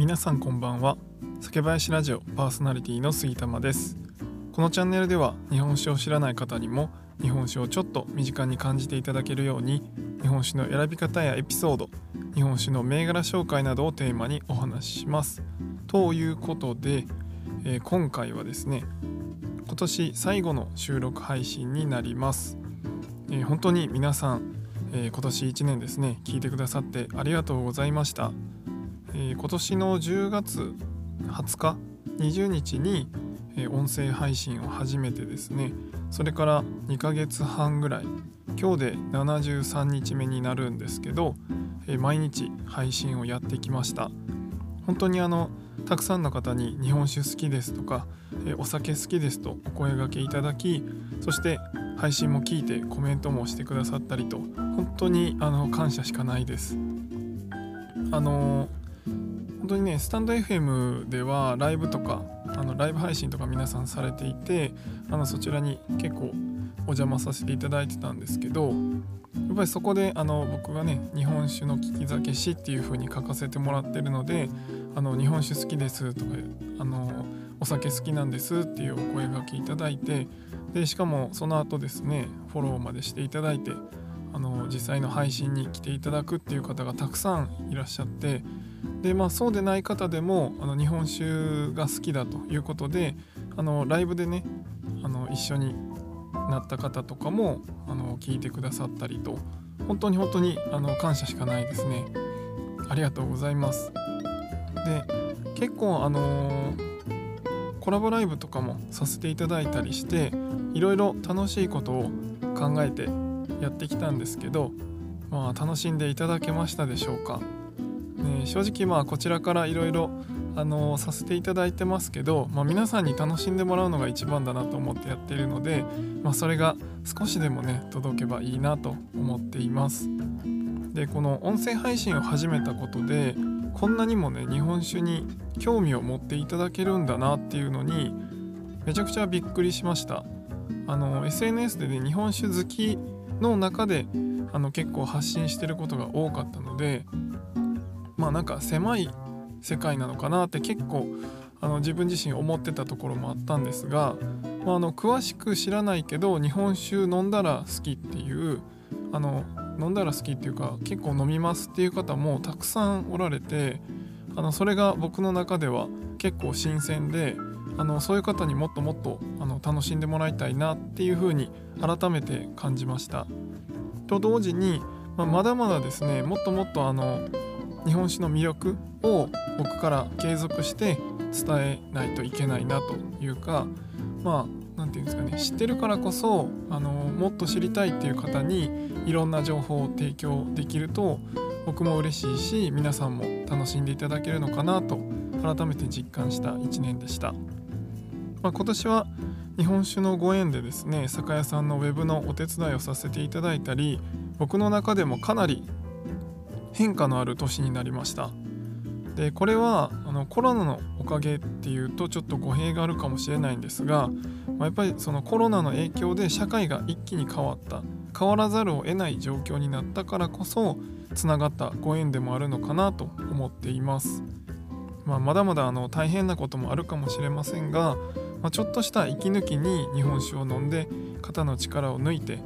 皆さんこんばんは。酒林ラジオパーソナリティの杉玉です。このチャンネルでは日本酒を知らない方にも日本酒をちょっと身近に感じていただけるように日本酒の選び方やエピソード日本酒の銘柄紹介などをテーマにお話しします。ということで、えー今回はですね今年最後の収録配信になります、えー本当に皆さん、えー今年1年ですね聞いてくださってありがとうございました、えー今年の10月20日20日に、えー音声配信を始めてですねそれから2ヶ月半ぐらい今日で73日目になるんですけど、えー毎日配信をやってきました。本当にあのたくさんの方に日本酒好きですとか、えお酒好きですとお声掛けいただきそして配信も聞いてコメントもしてくださったりと本当にあの感謝しかないです。あの本当にねスタンド FM ではライブとかあのライブ配信とか皆さんされていてあのそちらに結構お邪魔させていただいてたんですけどやっぱりそこであの僕がね日本酒の利き酒師っていう風に書かせてもらってるのであの日本酒好きですとかあのお酒好きなんですっていうお声掛けいただいてでしかもその後ですねフォローまでしていただいてあの実際の配信に来ていただくっていう方がたくさんいらっしゃってでまあそうでない方でもあの日本酒が好きだということであのライブでねあの一緒になった方とかもあの聞いてくださったりと本当に本当にあの感謝しかないですね。ありがとうございます。で結構あのコラボライブとかもさせていただいたりしていろいろ楽しいことを考えてやってきたんですけどまあ楽しんでいただけましたでしょうか、ね、正直まあこちらからいろいろさせていただいてますけど、まあ、皆さんに楽しんでもらうのが一番だなと思ってやっているので、まあ、それが少しでもね届けばいいなと思っています。でこの音声配信を始めたことでこんなにもね日本酒に興味を持っていただけるんだなっていうのにめちゃくちゃびっくりしました。あの SNS でね日本酒好きの中であの結構発信してることが多かったのでまあなんか狭い世界なのかなって結構あの自分自身思ってたところもあったんですが、まあ、あの詳しく知らないけど日本酒飲んだら好きっていうあの飲んだら好きっていうか結構飲みますっていう方もたくさんおられてあのそれが僕の中では結構新鮮であのそういう方にもっともっとあの楽しんでもらいたいなっていうふうに改めて感じました。と同時に、まあ、まだまだですねもっともっとあの日本酒の魅力を僕から継続して伝えないといけないなというかまあ何て言うんですかね知ってるからこそあのもっと知りたいっていう方にいろんな情報を提供できると僕も嬉しいし皆さんも楽しんでいただけるのかなと改めて実感した1年でした、まあ、今年は日本酒のご縁でですね酒屋さんのウェブのお手伝いをさせていただいたり僕の中でもかなり変化のある年になりました。でこれはあのコロナのおかげっていうとちょっと語弊があるかもしれないんですが、まあ、やっぱりそのコロナの影響で社会が一気に変わった。変わらざるを得ない状況になったからこそつながったご縁でもあるのかなと思っています、まあ、まだまだあの大変なこともあるかもしれませんが、まあ、ちょっとした息抜きに日本酒を飲んで肩の力を抜いて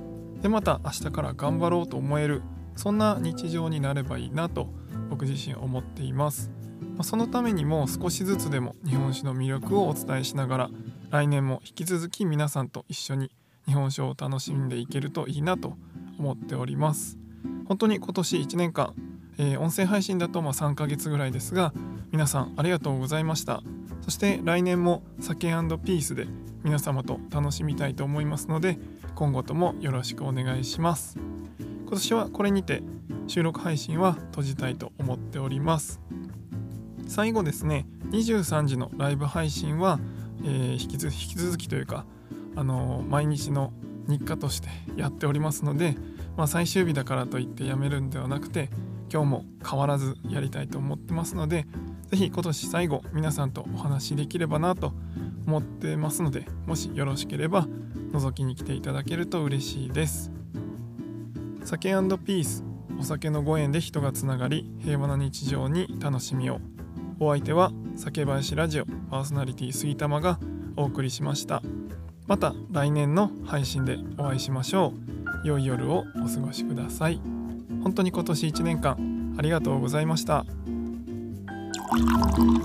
でまた明日から頑張ろうと思えるそんな日常になればいいなと僕自身思っています、まあ、そのためにも少しずつでも日本酒の魅力をお伝えしながら来年も引き続き皆さんと一緒に日本酒を楽しんでいけるといいなと思っております。本当に今年1年間、えー音声配信だとま3ヶ月ぐらいですが皆さんありがとうございました。そして来年も酒ピースで皆様と楽しみたいと思いますので今後ともよろしくお願いします。今年はこれにて収録配信は閉じたいと思っております。最後ですね23時のライブ配信は、えー引き引き続きというか、あのー毎日の日課としてやっておりますので、まあ、最終日だからといってやめるんではなくて今日も変わらずやりたいと思ってますので是非今年最後皆さんとお話しできればなと思ってますのでもしよろしければ覗きに来ていただけると嬉しいです。酒ピースお酒のご縁で人がつながり平和な日常に楽しみを。お相手は酒林ラジオパーソナリティ杉玉がお送りしました。また来年の配信でお会いしましょう。良い夜をお過ごしください。本当に今年1年間ありがとうございました。Thank you.